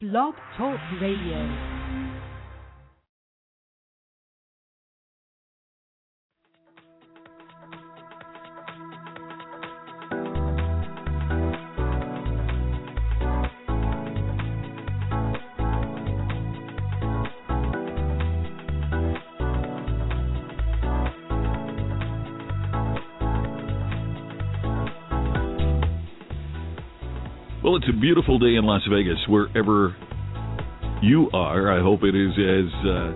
Blog Talk Radio. Well, it's a beautiful day in Las Vegas, wherever you are. I hope it is as uh,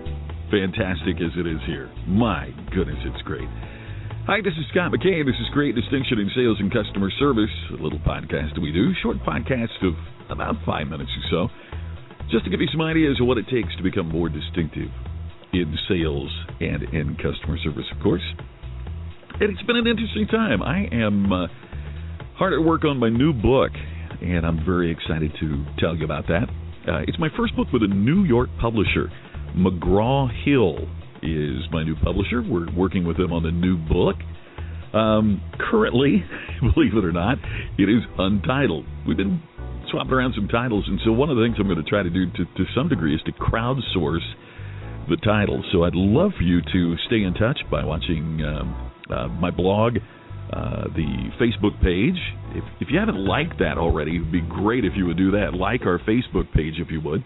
fantastic as it is here. My goodness, it's great. Hi, this is Scott McKain. This is Create Distinction in Sales and Customer Service, a little podcast we do, short podcast of about five minutes or so, just to give you some ideas of what it takes to become more distinctive in sales and in customer service, of course. And it's been an interesting time. I am uh, hard at work on my new book and I'm very excited to tell you about that. Uh, it's my first book with a New York publisher. McGraw Hill is my new publisher. We're working with them on the new book. Um, currently, believe it or not, it is untitled. We've been swapping around some titles, and so one of the things I'm going to try to do to, to some degree is to crowdsource the title. So I'd love for you to stay in touch by watching um, uh, my blog uh, the Facebook page. If, if you haven't liked that already, it would be great if you would do that. Like our Facebook page if you would.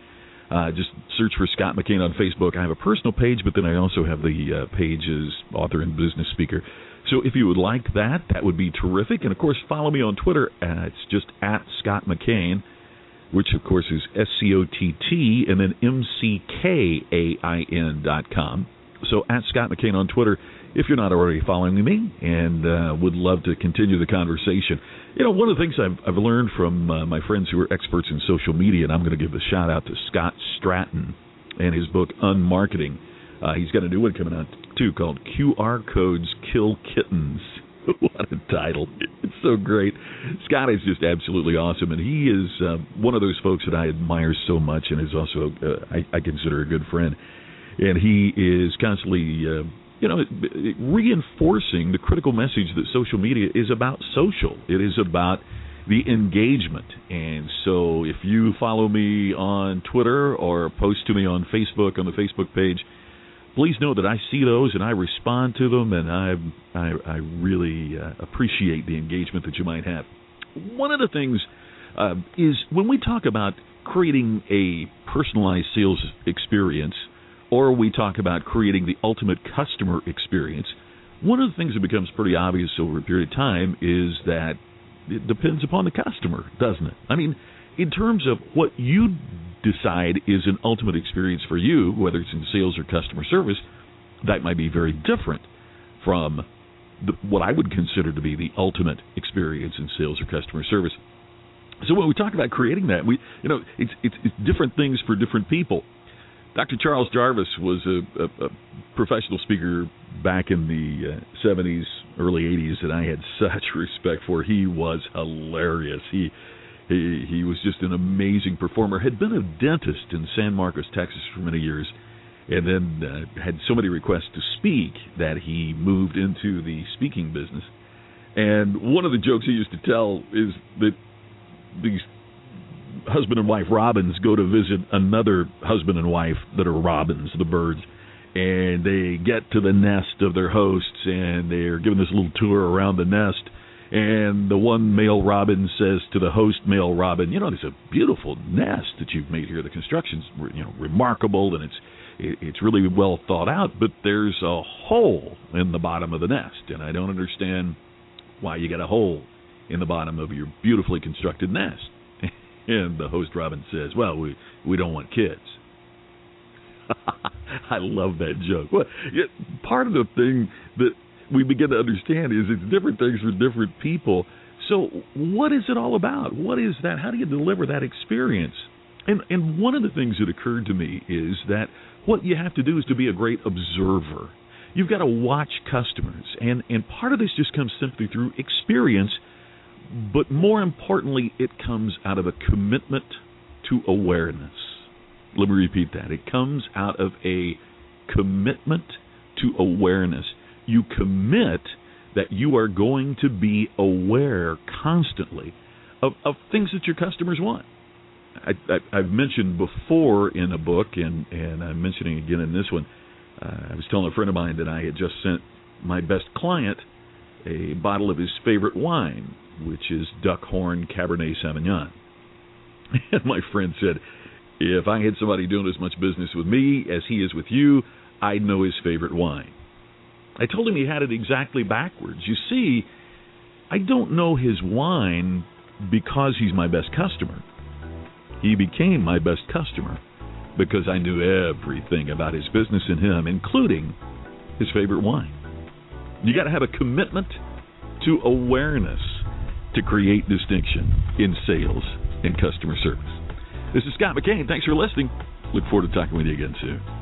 Uh, just search for Scott McKain on Facebook. I have a personal page, but then I also have the uh, author and business speaker. So if you would like that, that would be terrific. And of course, follow me on Twitter. Uh, it's just at Scott McKain, which of course is S C O T T and then M C K A I N dot com. So at Scott McKain on Twitter if you're not already following me and uh, would love to continue the conversation. You know, one of the things I've, I've learned from uh, my friends who are experts in social media, and I'm going to give a shout out to Scott Stratten and his book Unmarketing. Uh, he's got a new one coming out too called QR Codes Kill Kittens. what a title! It's so great. Scott is just absolutely awesome, and he is uh, one of those folks that I admire so much, and is also uh, I, I consider a good friend. And he is constantly uh, you know, reinforcing the critical message that social media is about social. It is about the engagement. And so if you follow me on Twitter or post to me on Facebook on the Facebook page, please know that I see those and I respond to them, and I I, I really uh, appreciate the engagement that you might have. One of the things uh, is when we talk about creating a personalized sales experience or we talk about creating the ultimate customer experience, one of the things that becomes pretty obvious over a period of time is that it depends upon the customer, doesn't it? I mean, in terms of what you decide is an ultimate experience for you, whether it's in sales or customer service, that might be very different from the, what I would consider to be the ultimate experience in sales or customer service. So when we talk about creating that, we you know it's it's, it's different things for different people. Dr. Charles Jarvis was a, a, a professional speaker back in the uh, 70s, early 80s that I had such respect for. He was hilarious. He he he was just an amazing performer. Had been a dentist in San Marcos, Texas for many years, and then uh, had so many requests to speak that he moved into the speaking business. And one of the jokes he used to tell is that these husband and wife robins go to visit another husband and wife that are robins, the birds, and they get to the nest of their hosts and they're given this little tour around the nest. And the one male robin says to the host male robin, "You know, it's a beautiful nest that you've made here. The construction's you know remarkable, and it's it's really well thought out. But there's a hole in the bottom of the nest, and I don't understand why you got a hole in the bottom of your beautifully constructed nest." And the host Robin says, "Well, we we don't want kids." I love that joke. Well, part of the thing that we begin to understand is it's different things for different people. So, what is it all about? What is that? How do you deliver that experience? And and one of the things that occurred to me is that what you have to do is to be a great observer. You've got to watch customers, and and part of this just comes simply through experience but more importantly, it comes out of a commitment to awareness. Let me repeat that. It comes out of a commitment to awareness. You commit that you are going to be aware constantly of, of things that your customers want. I, I've mentioned before in a book, and and I'm mentioning again in this one. Uh, I was telling a friend of mine that I had just sent my best client a bottle of his favorite wine, which is Duckhorn Cabernet Sauvignon. And my friend said, if I had somebody doing as much business with me as he is with you, I'd know his favorite wine. I told him he had it exactly backwards. You see, I don't know his wine because he's my best customer. He became my best customer because I knew everything about his business and him, including his favorite wine. You got to have a commitment to awareness to create distinction in sales and customer service. This is Scott McKain. Thanks for listening. Look forward to talking with you again soon.